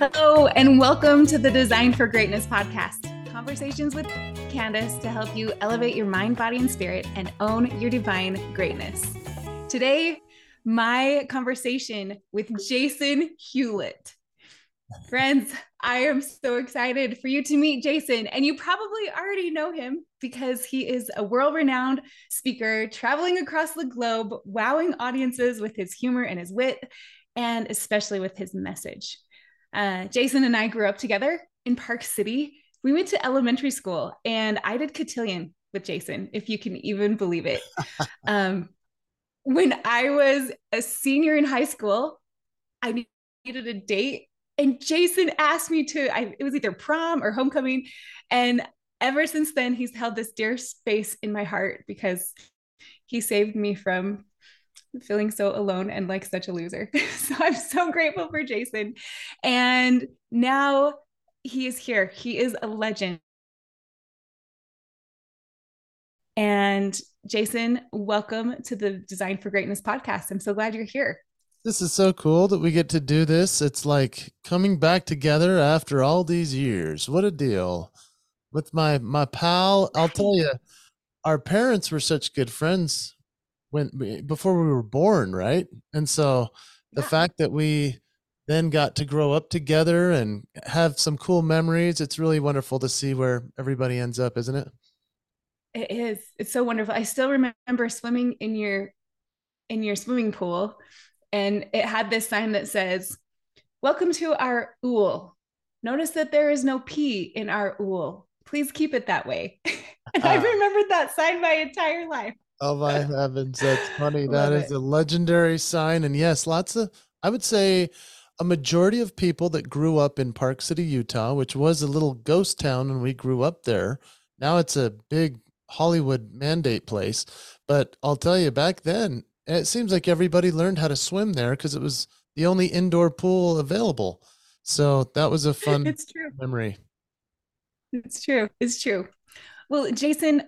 Hello, and welcome to the Design for Greatness podcast conversations with Candice to help you elevate your mind, body, and spirit and own your divine greatness. Today, my conversation with Jason Hewlett. Friends, I am so excited for you to meet Jason. And you probably already know him because he is a world renowned speaker traveling across the globe, wowing audiences with his humor and his wit, and especially with his message. Uh, Jason and I grew up together in Park City. We went to elementary school and I did cotillion with Jason, if you can even believe it. um, when I was a senior in high school, I needed a date and Jason asked me to, I, it was either prom or homecoming. And ever since then, he's held this dear space in my heart because he saved me from feeling so alone and like such a loser. so I'm so grateful for Jason. And now he is here. He is a legend. And Jason, welcome to the Design for Greatness podcast. I'm so glad you're here. This is so cool that we get to do this. It's like coming back together after all these years. What a deal. With my my pal, I'll tell you, our parents were such good friends when before we were born, right? And so the yeah. fact that we then got to grow up together and have some cool memories, it's really wonderful to see where everybody ends up, isn't it? It is. It's so wonderful. I still remember swimming in your in your swimming pool and it had this sign that says, Welcome to our ool. Notice that there is no P in our ool. Please keep it that way. and I've ah. remembered that sign my entire life. Oh my heavens, that's funny. that is it. a legendary sign. And yes, lots of I would say a majority of people that grew up in Park City, Utah, which was a little ghost town when we grew up there. Now it's a big Hollywood mandate place. But I'll tell you, back then, it seems like everybody learned how to swim there because it was the only indoor pool available. So that was a fun it's true. memory. It's true. It's true. Well, Jason,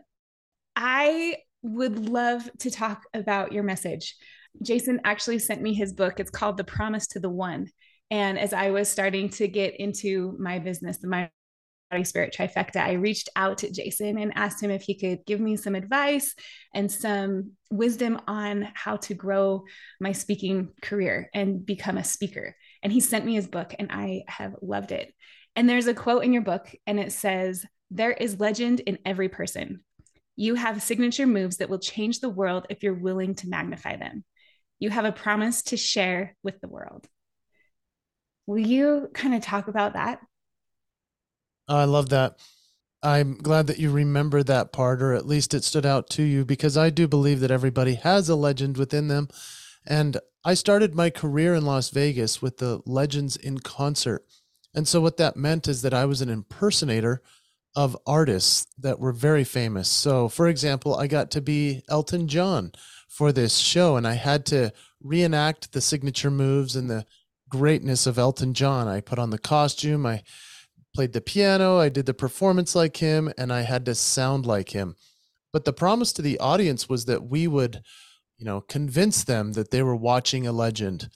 I would love to talk about your message. Jason actually sent me his book. It's called The Promise to the One. And as I was starting to get into my business, the my body spirit trifecta, I reached out to Jason and asked him if he could give me some advice and some wisdom on how to grow my speaking career and become a speaker. And he sent me his book, and I have loved it. And there's a quote in your book, and it says, There is legend in every person. You have signature moves that will change the world if you're willing to magnify them. You have a promise to share with the world. Will you kind of talk about that? Oh, I love that. I'm glad that you remember that part, or at least it stood out to you, because I do believe that everybody has a legend within them. And I started my career in Las Vegas with the Legends in Concert. And so, what that meant is that I was an impersonator of artists that were very famous. So, for example, I got to be Elton John for this show, and I had to reenact the signature moves and the greatness of Elton John. I put on the costume, I played the piano, I did the performance like him, and I had to sound like him. But the promise to the audience was that we would, you know, convince them that they were watching a legend.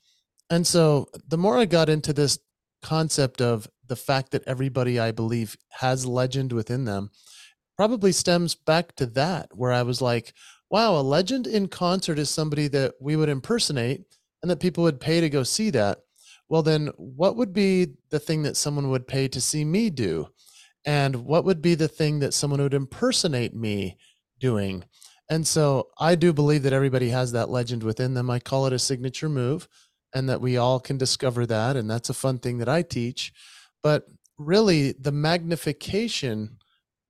And so the more I got into this concept of the fact that everybody I believe has legend within them, probably stems back to that, where I was like, wow, a legend in concert is somebody that we would impersonate and that people would pay to go see that. Well then what would be the thing that someone would pay to see me do? And what would be the thing that someone would impersonate me doing? And so i do believe that everybody has that legend within them. I call it a signature move and that we all can discover that and that's a fun thing that i teach but really the magnification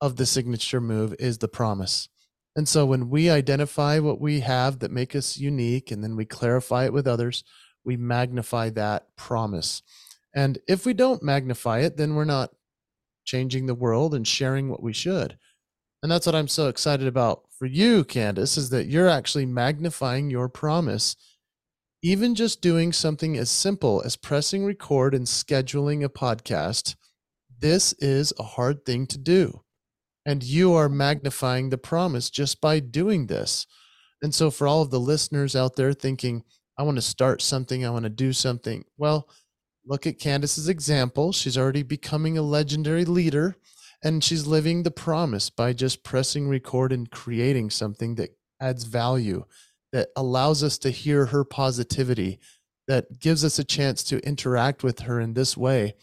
of the signature move is the promise and so when we identify what we have that make us unique and then we clarify it with others we magnify that promise. And if we don't magnify it, then we're not changing the world and sharing what we should. And that's what I'm so excited about for you, Candice, is that you're actually magnifying your promise. Even just doing something as simple as pressing record and scheduling a podcast, this is a hard thing to do. And you are magnifying the promise just by doing this. And so, for all of the listeners out there thinking, I want to start something, I want to do something. Well, look at Candice's example. She's already becoming a legendary leader and she's living the promise by just pressing record and creating something that adds value, that allows us to hear her positivity, that gives us a chance to interact with her in this way.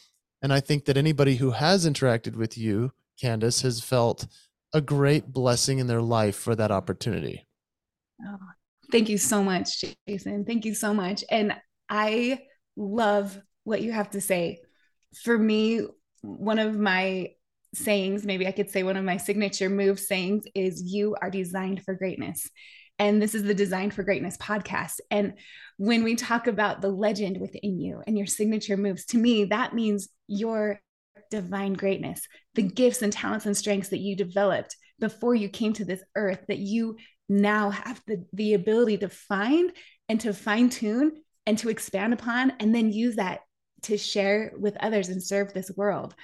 And I think that anybody who has interacted with you, Candice, has felt a great blessing in their life for that opportunity. Oh, thank you so much, Jason. Thank you so much. And I love what you have to say. For me, one of my sayings, maybe I could say one of my signature move sayings is you are designed for greatness. And this is the Design for Greatness podcast. And when we talk about the legend within you and your signature moves, to me, that means your divine greatness, the gifts and talents and strengths that you developed before you came to this earth that you now have the, the ability to find and to fine tune and to expand upon, and then use that to share with others and serve this world.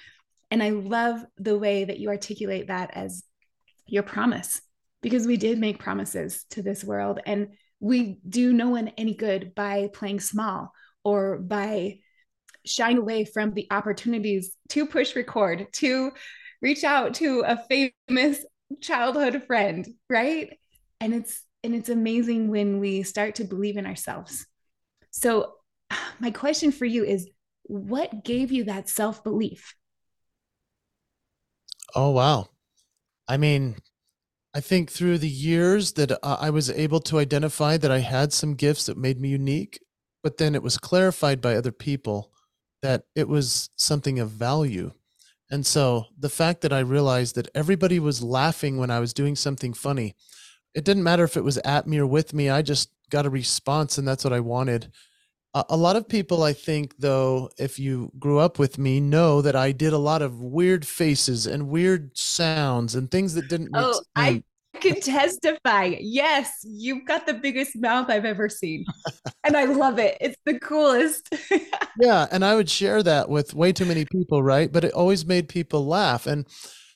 And I love the way that you articulate that as your promise, because we did make promises to this world and we do no one any good by playing small or by shying away from the opportunities to push record, to reach out to a famous childhood friend, right? And it's and it's amazing when we start to believe in ourselves. So my question for you is what gave you that self-belief? Oh wow. I mean, I think through the years that uh, I was able to identify that I had some gifts that made me unique, but then it was clarified by other people that it was something of value. And so the fact that I realized that everybody was laughing when I was doing something funny, it didn't matter if it was at me or with me, I just got a response and that's what I wanted. A lot of people, I think, though, if you grew up with me, know that I did a lot of weird faces and weird sounds and things that didn't. oh, I can testify. Yes, you've got the biggest mouth I've ever seen. and I love it. It's the coolest. yeah. And I would share that with way too many people, right? But it always made people laugh. And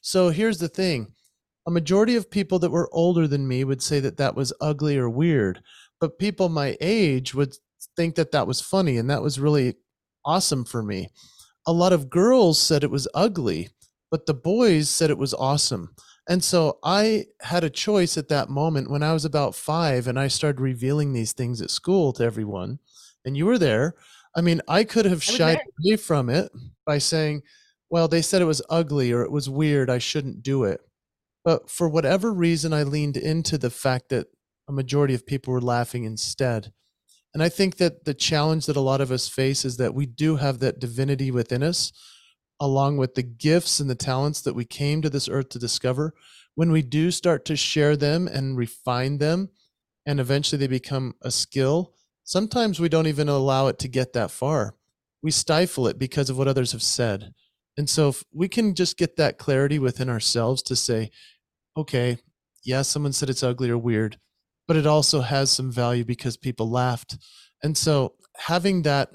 so here's the thing a majority of people that were older than me would say that that was ugly or weird. But people my age would think that that was funny. And that was really awesome for me. A lot of girls said it was ugly, but the boys said it was awesome. And so I had a choice at that moment when I was about five and I started revealing these things at school to everyone. And you were there. I mean, I could have shied away from it by saying, well, they said it was ugly or it was weird. I shouldn't do it. But for whatever reason, I leaned into the fact that a majority of people were laughing instead. And I think that the challenge that a lot of us face is that we do have that divinity within us along with the gifts and the talents that we came to this earth to discover, when we do start to share them and refine them, and eventually they become a skill, sometimes we don't even allow it to get that far. We stifle it because of what others have said. And so if we can just get that clarity within ourselves to say, okay, yeah, someone said it's ugly or weird, but it also has some value because people laughed. And so having that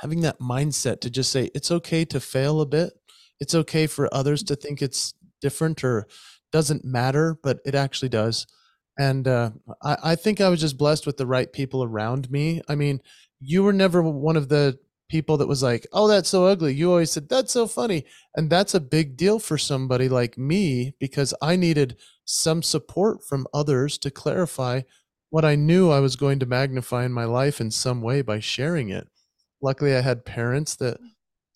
having that mindset to just say it's okay to fail a bit. It's okay for others to think it's different or doesn't matter but it actually does. And uh, I, I think i was just blessed with the right people around me. I mean you were never one of the people that was like oh that's so ugly you always said that's so funny and that's a big deal for somebody like me because i needed some support from others to clarify what i knew i was going to magnify in my life in some way by sharing it luckily I had parents that mm.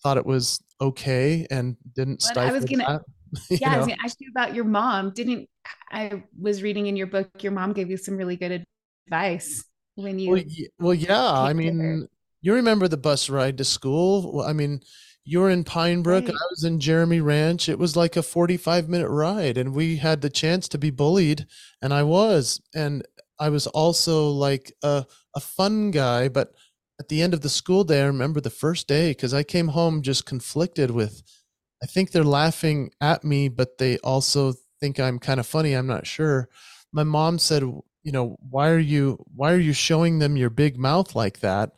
thought it was okay and didn't but stifle I was gonna, yeah, know? I was gonna ask you about your mom. Didn't I was reading in your book, your mom gave you some really good advice when you Well, well yeah. I mean, you remember the bus ride to school. I mean, you were in Pine Brook, right. I was in Jeremy Ranch. It was like a 45 minute ride, and we had the chance to be bullied, and I was. And I was also like a, a fun guy, but at the end of the school day, I remember the first day because I came home just conflicted with, I think they're laughing at me, but they also think I'm kind of funny. I'm not sure. My mom said, you know, why are you, why are you showing them your big mouth like that?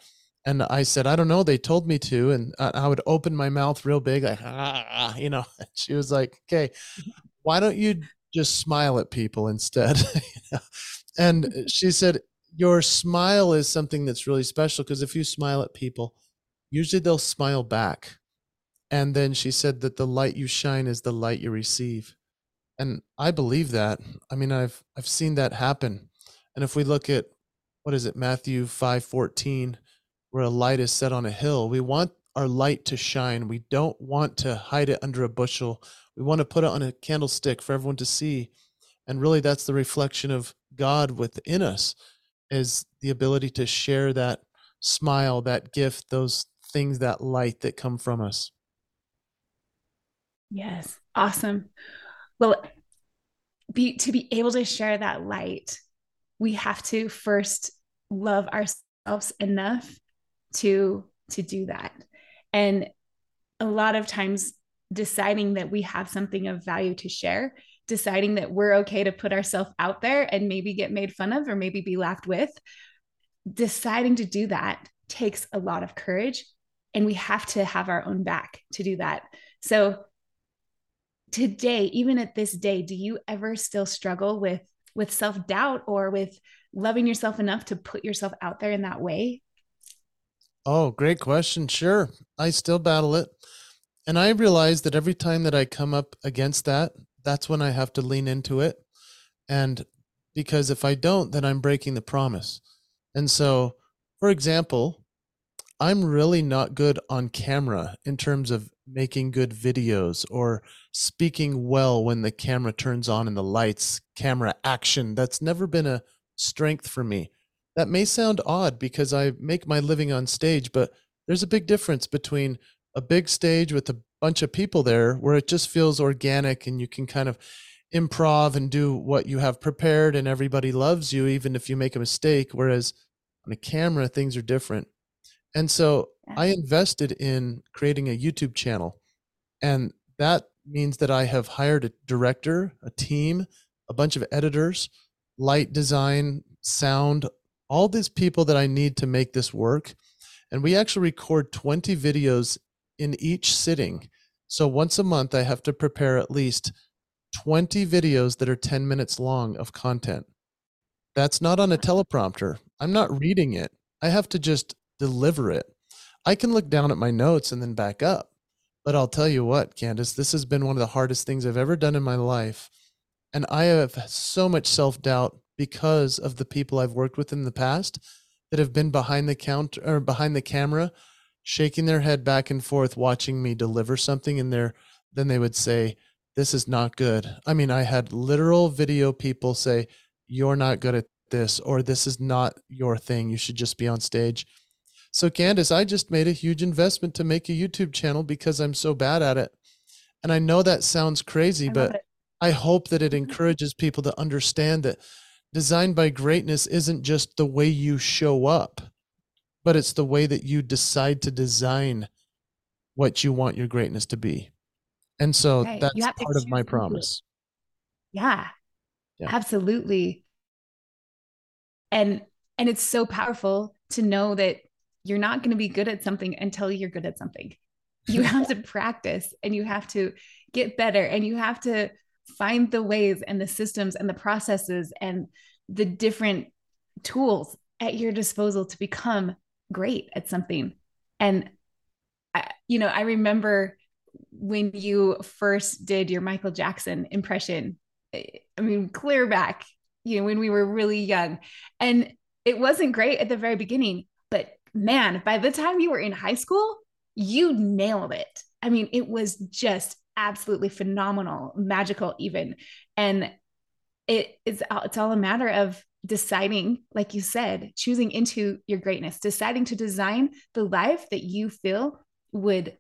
And I said, I don't know. They told me to. And I would open my mouth real big, like, ah, you know, she was like, okay, why don't you just smile at people instead? and she said, your smile is something that's really special because if you smile at people, usually they'll smile back. And then she said that the light you shine is the light you receive. And I believe that. I mean, I've I've seen that happen. And if we look at what is it, Matthew 5:14, where a light is set on a hill, we want our light to shine. We don't want to hide it under a bushel. We want to put it on a candlestick for everyone to see. And really that's the reflection of God within us is the ability to share that smile, that gift, those things, that light that come from us. Yes. Awesome. Well, be to be able to share that light, we have to first love ourselves enough to to do that. And a lot of times deciding that we have something of value to share, deciding that we're okay to put ourselves out there and maybe get made fun of or maybe be laughed with, deciding to do that takes a lot of courage and we have to have our own back to do that. So today, even at this day, do you ever still struggle with with self-doubt or with loving yourself enough to put yourself out there in that way? Oh, great question. Sure. I still battle it. And I realize that every time that I come up against that, that's when I have to lean into it. And because if I don't, then I'm breaking the promise. And so, for example, I'm really not good on camera in terms of making good videos or speaking well when the camera turns on and the lights, camera action. That's never been a strength for me. That may sound odd because I make my living on stage, but there's a big difference between a big stage with a bunch of people there where it just feels organic and you can kind of improv and do what you have prepared and everybody loves you even if you make a mistake whereas on a camera things are different. And so i invested in creating a youtube channel and that means that i have hired a director a team a bunch of editors light design sound all these people that I need to make this work. And we actually record 20 videos in each sitting. So once a month, I have to prepare at least 20 videos that are 10 minutes long of content. That's not on a teleprompter. I'm not reading it. I have to just deliver it. I can look down at my notes and then back up. But I'll tell you what, Candice, this has been one of the hardest things I've ever done in my life. And I have so much self doubt because of the people I've worked with in the past that have been behind the count or behind the camera, shaking their head back and forth, watching me deliver something, and there, then they would say, "This is not good." I mean, I had literal video people say, "You're not good at this," or "This is not your thing. You should just be on stage." So, Candice, I just made a huge investment to make a YouTube channel because I'm so bad at it. And I know that sounds crazy, but I hope that it mm-hmm. encourages people to understand that designed by greatness isn't just the way you show up, but it's the way that you decide to design what you want your greatness to be. And so right. that's part of my promise. Yeah, yeah. Absolutely. And and it's so powerful to know that you're not going to be good at something until you're good at something. You have to practice and you have to get better and you have to find the ways and the systems and the processes and the different tools at your disposal to become great at something. And I, you know, I remember when you first did your Michael Jackson impression. Eh, I mean, clear back, you know, when we were really young. And it wasn't great at the very beginning, but man, by the time you were in high school, you nailed it. I mean, it was just absolutely phenomenal, magical even. And it is uh, it's all a matter of deciding like you said choosing into your greatness deciding to design the life that you feel would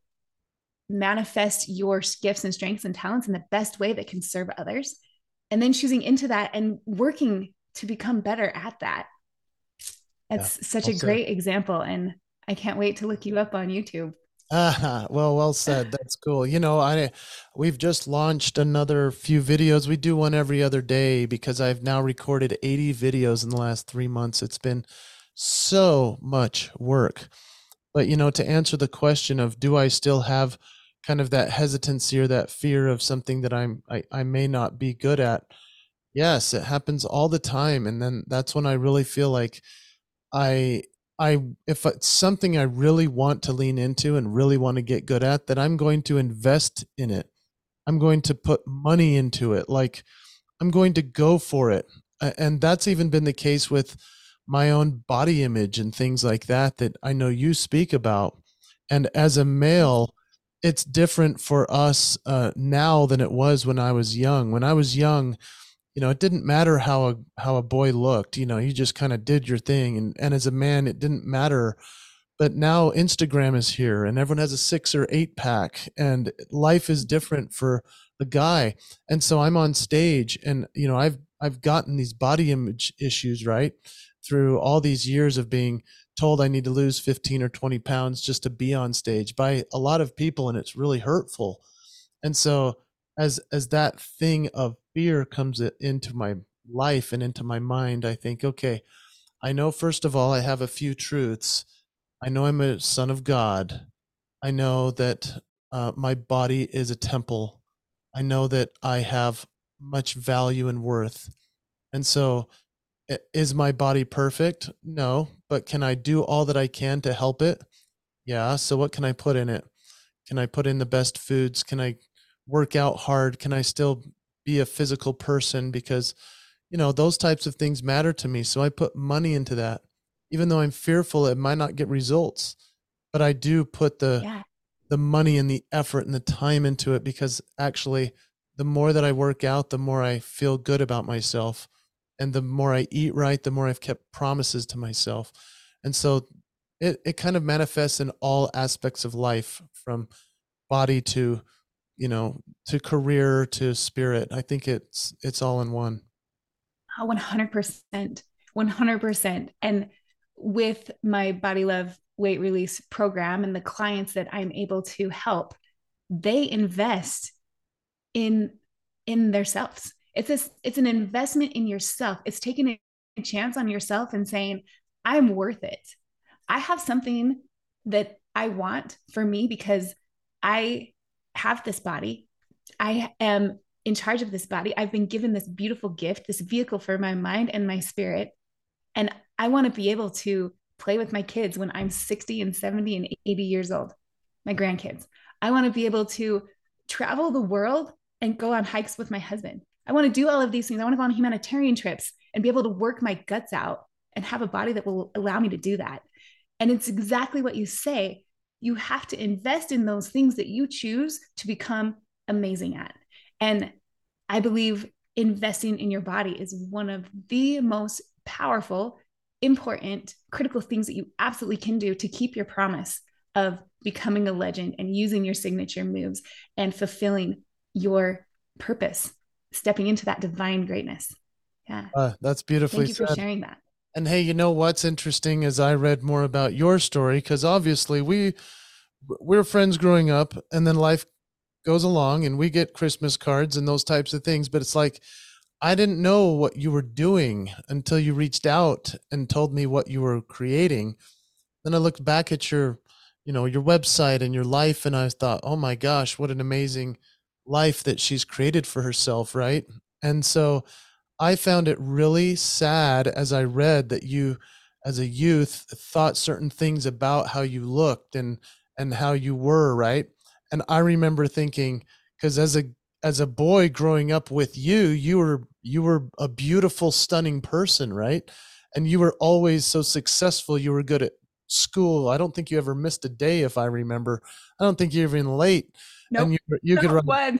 manifest your gifts and strengths and talents in the best way that can serve others. And then choosing into that and working to become better at that. That's yeah, such a great example and i can't wait to look you up on youtube Ah, well, well said. That's cool. You know, I we've just launched another few videos. We do one every other day because I've now recorded 80 videos in the last 3 months. It's been so much work. But you know, to answer the question of do I still have kind of that hesitancy or that fear of something that I'm I, I may not be good at? Yes, it happens all the time and then that's when I really feel like I I if it's something I really want to lean into and really want to get good at, that I'm going to invest in it. I'm going to put money into it. Like I'm going to go for it. And that's even been the case with my own body image and things like that that I know you speak about. And as a male, it's different for us uh, now than it was when I was young. When I was young, you know, it didn't matter how a how a boy looked. You know, you just kind of did your thing, and and as a man, it didn't matter. But now Instagram is here, and everyone has a six or eight pack, and life is different for the guy. And so I'm on stage, and you know, I've I've gotten these body image issues right through all these years of being told I need to lose 15 or 20 pounds just to be on stage by a lot of people, and it's really hurtful. And so as as that thing of fear comes into my life and into my mind, I think, okay, I know first of all I have a few truths. I know I'm a son of God. I know that uh, my body is a temple. I know that I have much value and worth. And so, is my body perfect? No, but can I do all that I can to help it? Yeah. So, what can I put in it? Can I put in the best foods? Can I work out hard? Can I still be a physical person? Because, you know, those types of things matter to me. So I put money into that, even though I'm fearful it might not get results. But I do put the yeah. the money and the effort and the time into it because actually the more that I work out, the more I feel good about myself. And the more I eat right, the more I've kept promises to myself. And so it, it kind of manifests in all aspects of life from body to you know to career to spirit i think it's it's all in one. Ah, 100% 100% and with my body love weight release program and the clients that i'm able to help they invest in in themselves it's this it's an investment in yourself. It's taking a chance on yourself and saying i'm worth it. I have something that i want for me because i have this body. I am in charge of this body. I've been given this beautiful gift, this vehicle for my mind and my spirit. And I want to be able to play with my kids when I'm 60 and 70 and 80 years old, my grandkids. I want to be able to travel the world and go on hikes with my husband. I want to do all of these things. I want to go on humanitarian trips and be able to work my guts out and have a body that will allow me to do that. And it's exactly what you say you have to invest in those things that you choose to become amazing at. And I believe investing in your body is one of the most powerful, important, critical things that you absolutely can do to keep your promise of becoming a legend and using your signature moves and fulfilling your purpose, stepping into that divine greatness. Yeah. Uh, that's beautifully Thank you for sharing that. And hey, you know what's interesting as I read more about your story because obviously we we're friends growing up and then life goes along and we get Christmas cards and those types of things, but it's like I didn't know what you were doing until you reached out and told me what you were creating. Then I looked back at your, you know, your website and your life and I thought, "Oh my gosh, what an amazing life that she's created for herself, right?" And so I found it really sad as I read that you, as a youth, thought certain things about how you looked and and how you were, right? And I remember thinking, because as a as a boy growing up with you, you were you were a beautiful, stunning person, right? And you were always so successful. You were good at school. I don't think you ever missed a day, if I remember. I don't think you're even late. No, nope, you, you could run. One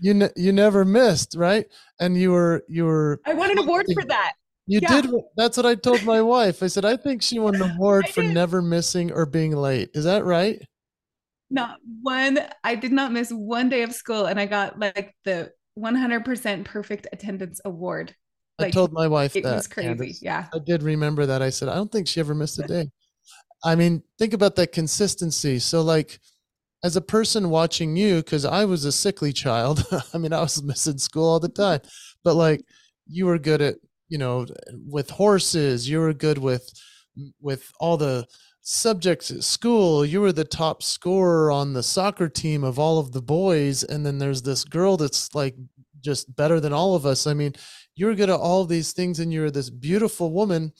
you ne- you never missed, right? And you were you were. I won an award for that. You yeah. did. That's what I told my wife. I said I think she won an award for never missing or being late. Is that right? Not one. I did not miss one day of school, and I got like the 100% perfect attendance award. Like, I told my wife it that. It was crazy. Candice. Yeah. I did remember that. I said I don't think she ever missed a day. I mean, think about that consistency. So like as a person watching you, because I was a sickly child, I mean, I was missing school all the time, but like you were good at, you know, with horses, you were good with, with all the subjects at school. You were the top scorer on the soccer team of all of the boys. And then there's this girl that's like just better than all of us. I mean, you were good at all these things and you're this beautiful woman.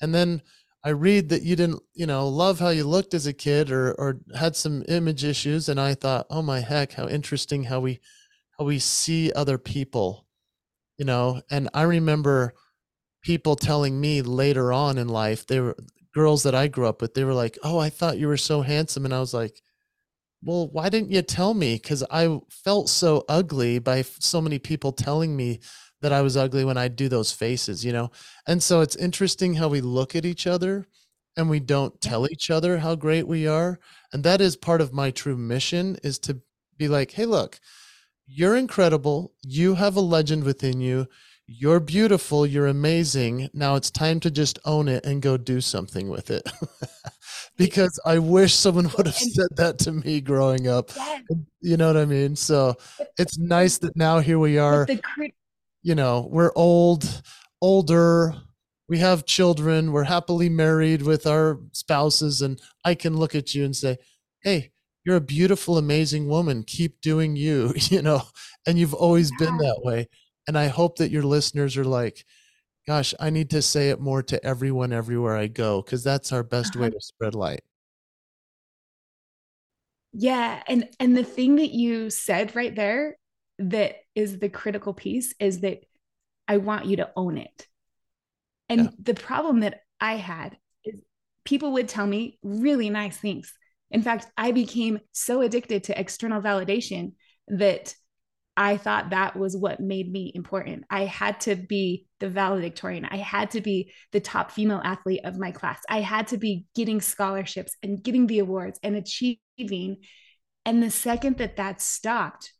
And then I read that you didn't, you know, love how you looked as a kid or or had some image issues and I thought, "Oh my heck, how interesting how we how we see other people." You know, and I remember people telling me later on in life, they were girls that I grew up with, they were like, "Oh, I thought you were so handsome." And I was like, "Well, why didn't you tell me?" Cuz I felt so ugly by so many people telling me that I was ugly when I do those faces, you know? And so it's interesting how we look at each other and we don't tell each other how great we are. And that is part of my true mission is to be like, hey, look, you're incredible. You have a legend within you. You're beautiful. You're amazing. Now it's time to just own it and go do something with it. because I wish someone would have said that to me growing up. You know what I mean? So it's nice that now here we are you know, we're old, older, we have children, we're happily married with our spouses, and I can look at you and say, Hey, you're a beautiful, amazing woman. Keep doing you, you know, and you've always yeah. been that way. And I hope that your listeners are like, gosh, I need to say it more to everyone everywhere I go, because that's our best uh-huh. way to spread light. Yeah. And and the thing that you said right there that is the critical piece is that I want you to own it. And yeah. the problem that I had is people would tell me really nice things. In fact, I became so addicted to external validation that I thought that was what made me important. I had to be the valedictorian. I had to be the top female athlete of my class. I had to be getting scholarships and getting the awards and achieving. And the second that that stopped,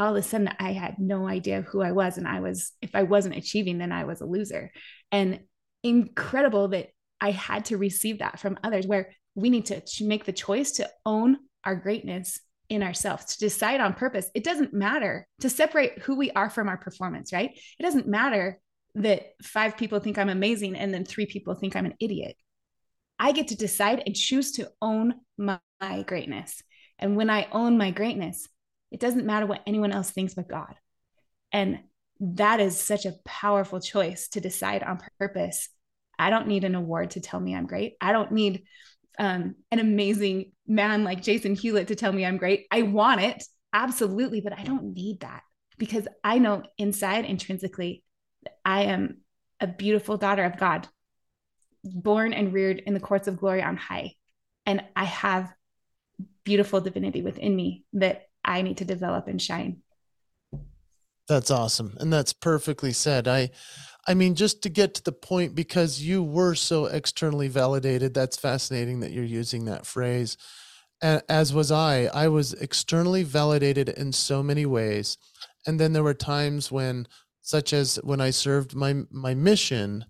all of a sudden I had no idea who I was. And I was, if I wasn't achieving, then I was a loser. And incredible that I had to receive that from others, where we need to make the choice to own our greatness in ourselves, to decide on purpose. It doesn't matter to separate who we are from our performance, right? It doesn't matter that five people think I'm amazing and then three people think I'm an idiot. I get to decide and choose to own my, my greatness. And when I own my greatness, it doesn't matter what anyone else thinks but God. And that is such a powerful choice to decide on purpose. I don't need an award to tell me I'm great. I don't need um, an amazing man like Jason Hewlett to tell me I'm great. I want it, absolutely, but I don't need that because I know inside intrinsically I am a beautiful daughter of God, born and reared in the courts of glory on high. And I have beautiful divinity within me that I need to develop and shine. That's awesome. And that's perfectly said. I I mean just to get to the point because you were so externally validated, that's fascinating that you're using that phrase. As was I. I was externally validated in so many ways. And then there were times when such as when I served my my mission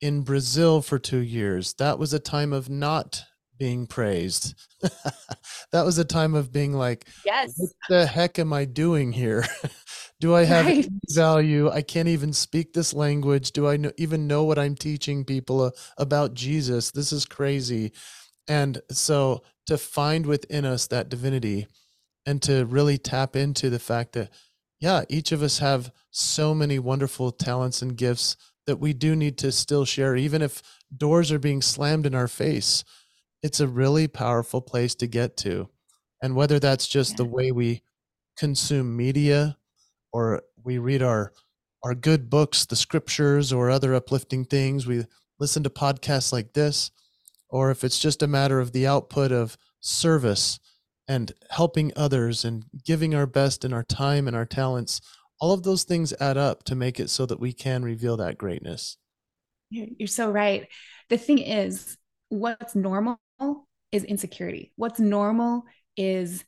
in Brazil for 2 years. That was a time of not being praised. that was a time of being like, yes, what the heck am I doing here? Do I have right. value? I can't even speak this language. Do I know, even know what I'm teaching people uh, about Jesus? This is crazy. And so to find within us that divinity and to really tap into the fact that, yeah, each of us have so many wonderful talents and gifts that we do need to still share, even if doors are being slammed in our face it's a really powerful place to get to. And whether that's just yeah. the way we consume media or we read our our good books, the scriptures or other uplifting things, we listen to podcasts like this, or if it's just a matter of the output of service and helping others and giving our best in our time and our talents, all of those things add up to make it so that we can reveal that greatness. You're so right. The thing is, what's normal is insecurity. What's normal is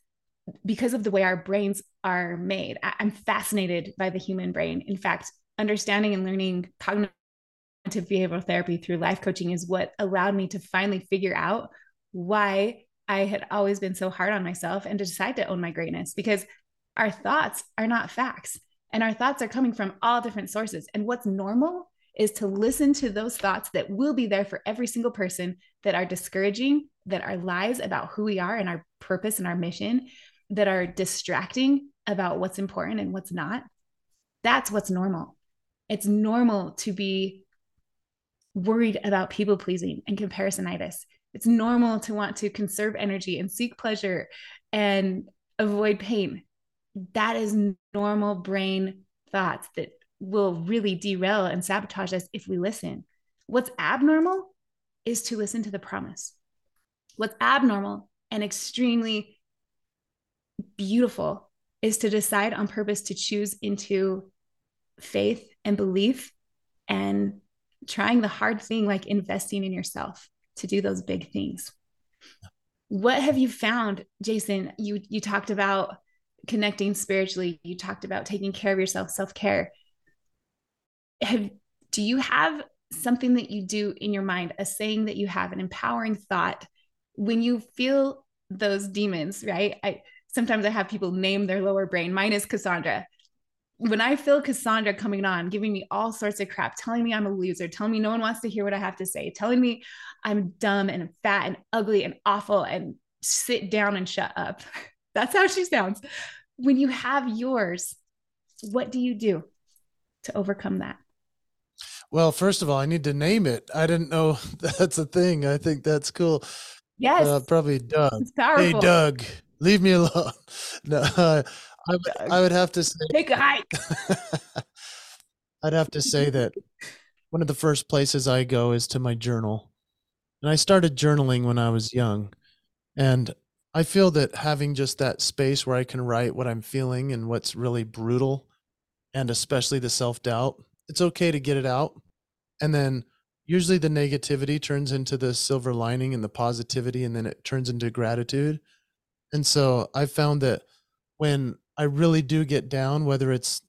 because of the way our brains are made. I- am fascinated by the human brain. In fact, understanding and learning cognitive behavioral therapy through life coaching is what allowed me to finally figure out why I had always been so hard on myself and to decide to own my greatness because our thoughts are not facts and our thoughts are coming from all different sources. And what's normal is to listen to those thoughts that will be there for every single person that are discouraging, that are lies about who we are and our purpose and our mission, that are distracting about what's important and what's not. That's what's normal. It's normal to be worried about people pleasing and comparisonitis. It's normal to want to conserve energy and seek pleasure and avoid pain. That is normal brain thoughts that will really derail and sabotage us if we listen. What's abnormal is to listen to the promise. What's abnormal and extremely beautiful is to decide on purpose to choose into faith and belief and trying the hard thing like investing in yourself to do those big things what have you found jason you you talked about connecting spiritually you talked about taking care of yourself self-care have do you have something that you do in your mind a saying that you have an empowering thought when you feel those demons right i sometimes i have people name their lower brain mine is cassandra when I feel Cassandra coming on, giving me all sorts of crap, telling me I'm a loser, telling me no one wants to hear what I have to say, telling me I'm dumb and fat and ugly and awful and sit down and shut up. That's how she sounds. When you have yours, what do you do to overcome that? Well, first of all, I need to name it. I didn't know that's a thing. I think that's cool. Yes. Uh, probably Doug. Hey, Doug, leave me alone. No, uh, I would, I would have to say take a hike. I'd have to say that one of the first places I go is to my journal. And I started journaling when I was young. And I feel that having just that space where I can write what I'm feeling and what's really brutal, and especially the self doubt, it's okay to get it out. And then usually the negativity turns into the silver lining and the positivity, and then it turns into gratitude. And so I found that when I really do get down, whether it's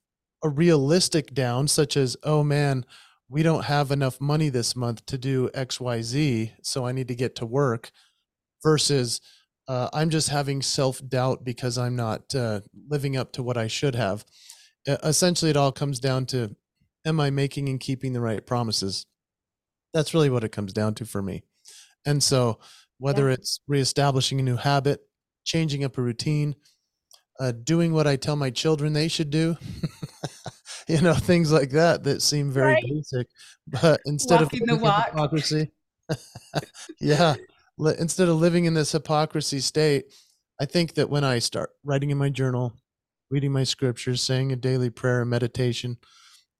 a realistic down, such as, oh man, we don't have enough money this month to do XYZ, so I need to get to work, versus uh, I'm just having self doubt because I'm not uh, living up to what I should have. Essentially, it all comes down to am I making and keeping the right promises? That's really what it comes down to for me. And so, whether yeah. it's reestablishing a new habit, changing up a routine, uh, doing what I tell my children they should do. you know, things like that that seem very right. basic. But instead Walking of the walk. hypocrisy, yeah, instead of living in this hypocrisy state, I think that when I start writing in my journal, reading my scriptures, saying a daily prayer and meditation,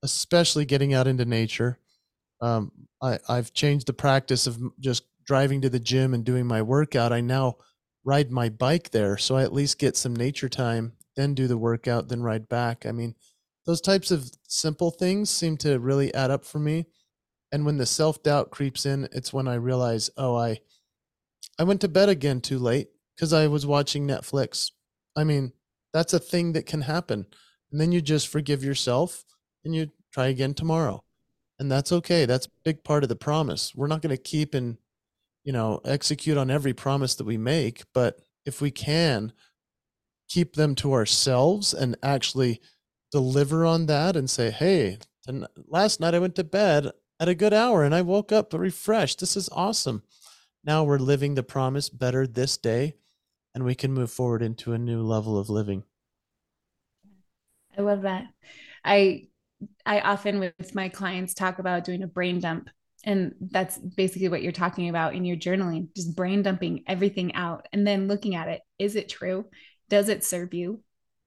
especially getting out into nature, um, I, I've changed the practice of just driving to the gym and doing my workout. I now ride my bike there so I at least get some nature time, then do the workout, then ride back. I mean, those types of simple things seem to really add up for me. And when the self-doubt creeps in, it's when I realize, oh, I I went to bed again too late because I was watching Netflix. I mean, that's a thing that can happen. And then you just forgive yourself and you try again tomorrow. And that's okay. That's a big part of the promise. We're not going to keep and you know, execute on every promise that we make, but if we can keep them to ourselves and actually deliver on that and say, hey, last night I went to bed at a good hour and I woke up refreshed. This is awesome. Now we're living the promise better this day and we can move forward into a new level of living. I love that. I I often with my clients talk about doing a brain dump and that's basically what you're talking about in your journaling, just brain dumping everything out and then looking at it. Is it true? Does it serve you?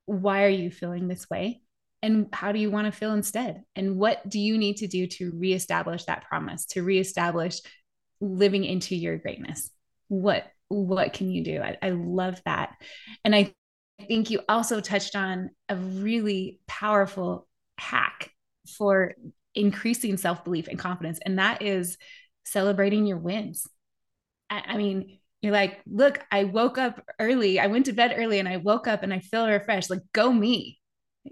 Why are you feeling this way? And how do you want to feel instead? And what do you need to do to reestablish that promise, to reestablish living into your greatness? What what can you do? I, I love that. And I think you also touched on a really powerful hack for increasing self belief and confidence. And that is celebrating your wins. I, I, mean, you're like, look, I woke up early. I went to bed early and I woke up and I feel refreshed. Like, go me.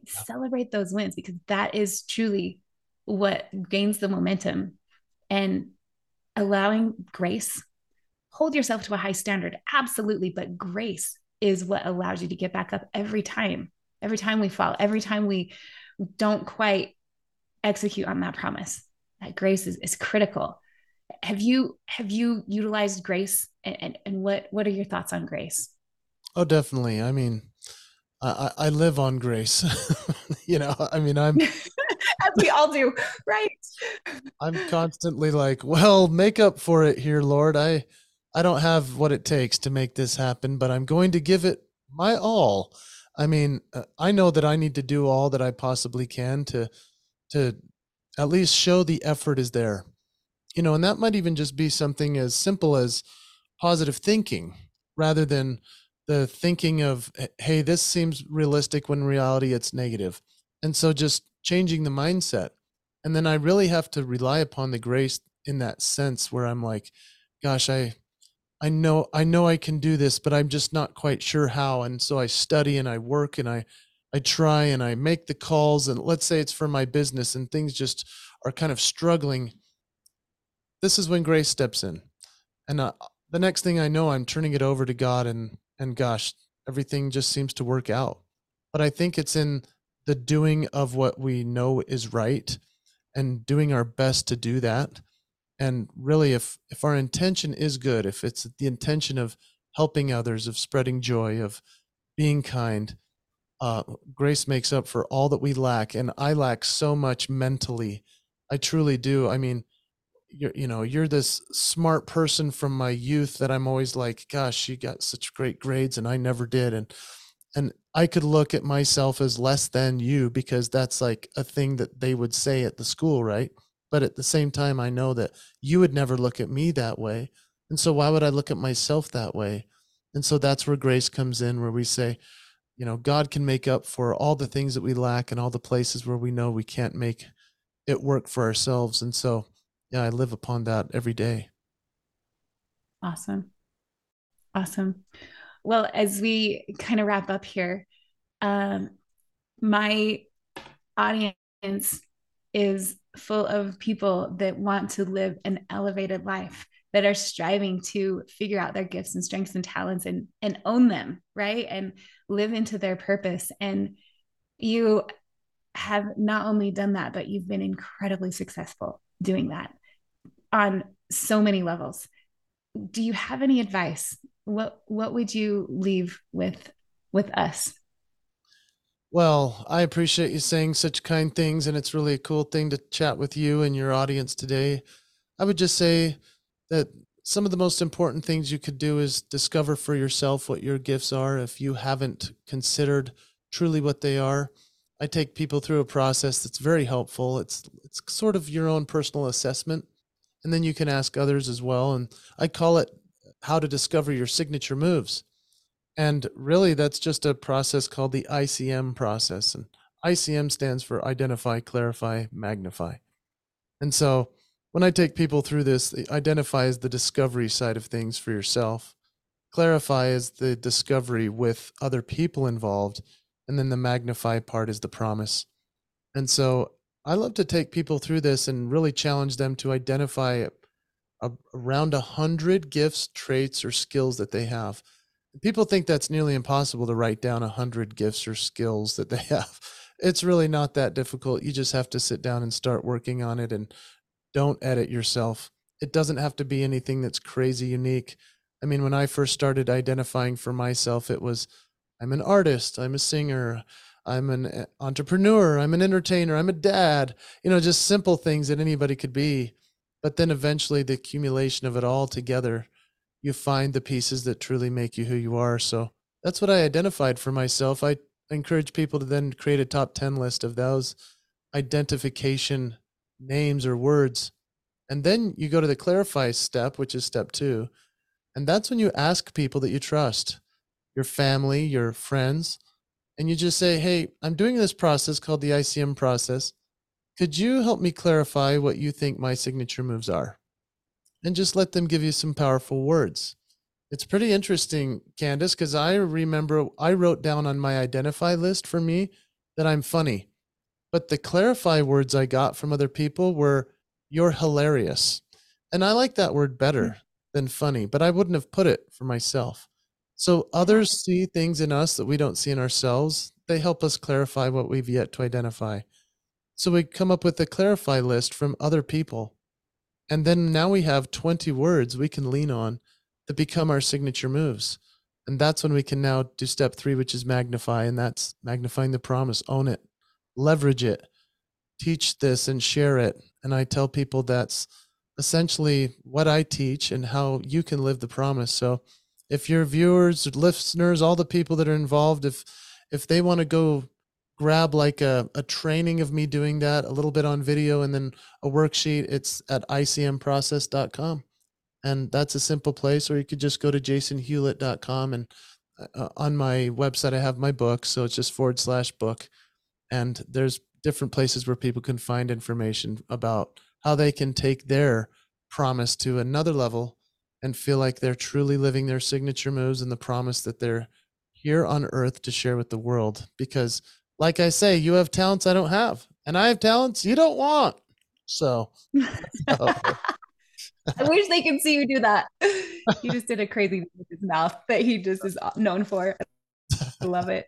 Celebrate those wins because that is truly what gains the momentum and allowing grace. Hold yourself to a high standard, absolutely. But grace is what allows you to get back up every time. Every time we fall, every time we don't quite execute on that promise. That grace is, is critical. Have you have you utilized grace and, and, and what what are your thoughts on grace? Oh, definitely. I mean, I, I live on grace. you know, I mean, I'm as we all do, right? I'm constantly like, well, make up for it here, Lord. I I don't have what it takes to make this happen, but I'm going to give it my all. I mean, uh, I know that I need to do all that I possibly can to to at least show the effort is there. You know, and that might even just be something as simple as positive thinking rather than the thinking of hey, this seems realistic when reality it's negative. And so just changing the mindset. And then I really have to rely upon the grace in that sense where I'm like, gosh, I I know I know I can do this, but I'm just not quite sure how. And so I study and I work and I I try and I make the calls and let's say it's for my business and things just are kind of struggling. This is when grace steps in. And uh, the next thing I know I'm turning it over to God and and gosh, everything just seems to work out. But I think it's in the doing of what we know is right and doing our best to do that and really if if our intention is good if it's the intention of helping others of spreading joy of being kind uh, grace makes up for all that we lack and i lack so much mentally. I truly do. I mean you're you know you're this smart person from my youth that i'm always like gosh you got such great grades and i never did and and i could look at myself as less than you because that's like a thing that they would say at the school right but at the same time i know that you would never look at me that way. And so why would i look at myself that way? And so that's where grace comes in where we say you know god can make up for all the things that we lack and all the places where we know we can't make it work for ourselves. And so yeah i live upon that every day. Awesome. Awesome. Well as we kind of wrap up here um my audience is full of people that want to live an elevated life that are striving to figure out their gifts and strengths and talents and and own them right? And live into their purpose. And you have not only done that but you've been incredibly successful doing that on so many levels. Do you have any advice? What what would you leave with with us well, I appreciate you saying such kind things, and it's really a cool thing to chat with you and your audience today. I would just say that some of the most important things you could do is discover for yourself what your gifts are if you haven't considered truly what they are. I take people through a process that's very helpful. It's it's sort of your own personal assessment, and then you can ask others as well. And I call it how to discover your signature moves. And really, that's just a process called the ICM process. And ICM stands for identify, clarify, magnify. And so when I take people through this, identify is the discovery side of things for yourself, clarify is the discovery with other people involved, and then the magnify part is the promise. And so I love to take people through this and really challenge them to identify around a hundred gifts, traits, or skills that they have people think that's nearly impossible to write down a hundred gifts or skills that they have. It's really not that difficult. You just have to sit down and start working on it and don't edit yourself. It doesn't have to be anything that's crazy unique. I mean, when I first started identifying for myself, it was I'm an artist, I'm a singer, I'm an eh, entrepreneur, I'm an entertainer, I'm a dad, you know, just simple things that anybody could be. But then eventually the accumulation of it all together you find the pieces that truly make you who you are. So that's what I identified for myself. I encourage people to then create a top 10 list of those identification names or words. And then you go to the clarify step, which is step two. And that's when you ask people that you trust, your family, your friends, and you just say, Hey, I'm doing this process called the ICM process. Could you help me clarify what you think my signature moves are? And just let them give you some powerful words. It's pretty interesting, Candice, because I remember I wrote down on my identify list for me that I'm funny. But the clarify words I got from other people were, you're hilarious. And I like that word better hmm. than funny, but I wouldn't have put it for myself. So others see things in us that we don't see in ourselves. They help us clarify what we've yet to identify. So we come up with a clarify list from other people and then now we have 20 words we can lean on that become our signature moves. And that's when we can now do step three, which is magnify. And that's magnifying the promise, own it, leverage it, teach this and share it. And I tell people that's essentially what I teach and how you can live the promise. So if your viewers, listeners, all the people that are involved, if if they want to go grab like a, a training of me doing that a little bit on video and then a worksheet, it's at icmprocess.com. And that's a simple place, or you could just go to jasonhewlett.com and uh, uh, on my website, I have my book. So it's just forward slash book. And there's different places where people can find information about how they can take their promise to another level and feel like they're truly living their signature moves and the promise that they're here on earth to share with the world. Because, like I say, you have talents I don't have, and I have talents you don't want. So, so. I wish they could see you do that. He just did a crazy with his mouth that he just is known for. I love it.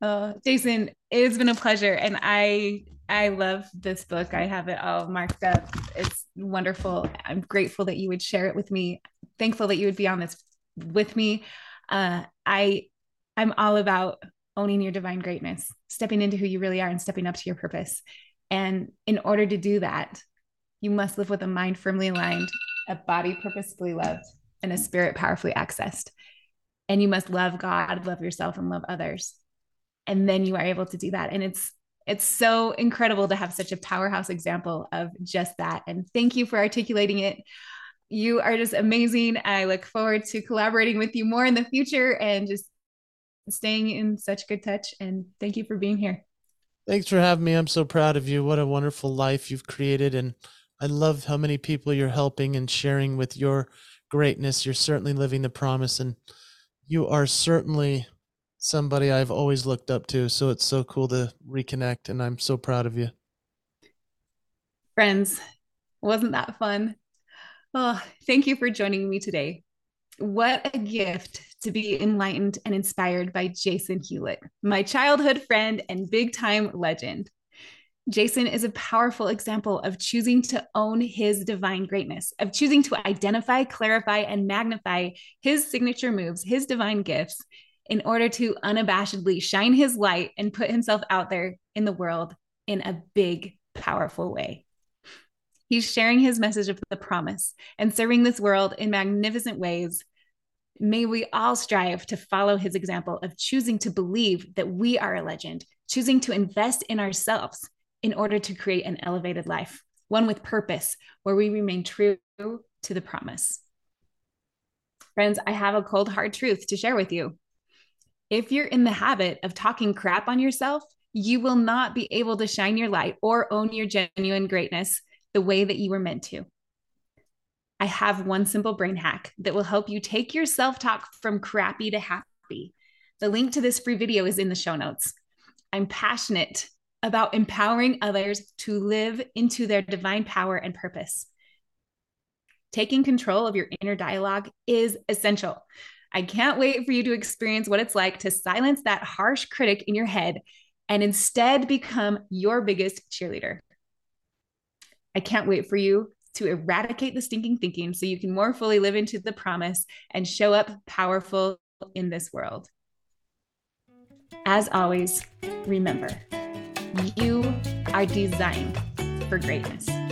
Uh, Jason, it's been a pleasure, and I I love this book. I have it all marked up. It's wonderful. I'm grateful that you would share it with me. Thankful that you would be on this with me. Uh, I I'm all about owning your divine greatness, stepping into who you really are, and stepping up to your purpose. And in order to do that, you must live with a mind firmly aligned, a body purposefully loved, and a spirit powerfully accessed. And you must love God, love yourself, and love others. And then you are able to do that. And it's it's so incredible to have such a powerhouse example of just that. And thank you for articulating it. You are just amazing. I look forward to collaborating with you more in the future and just staying in such good touch. And thank you for being here. Thanks for having me. I'm so proud of you. What a wonderful life you've created. And I love how many people you're helping and sharing with your greatness. You're certainly living the promise. And you are certainly somebody I've always looked up to. So it's so cool to reconnect, and I'm so proud of you. Friends, wasn't that fun? Oh, thank you for joining me today. What a gift to be enlightened and inspired by Jason Hewlett, my childhood friend and big time legend. Jason is a powerful example of choosing to own his divine greatness, of choosing to identify, clarify, and magnify his signature moves, his divine gifts, in order to unabashedly shine his light and put himself out there in the world in a big, powerful way. He's sharing his message of the promise and serving this world in magnificent ways. May we all strive to follow his example of choosing to believe that we are a legend, choosing to invest in ourselves in order to create an elevated life, one with purpose, where we remain true to the promise. Friends, I have a cold, hard truth to share with you. If you're in the habit of talking crap on yourself, you will not be able to shine your light or own your genuine greatness the way that you were meant to. I have one simple brain hack that will help you take your self talk from crappy to happy. The link to this free video is in the show notes. I'm passionate about empowering others to live into their divine power and purpose. Taking control of your inner dialogue is essential. I can't wait for you to experience what it's like to silence that harsh critic in your head and instead become your biggest cheerleader. I can't wait for you to eradicate the stinking thinking so you can more fully live into the promise and show up powerful in this world. As always, remember, you are designed for greatness.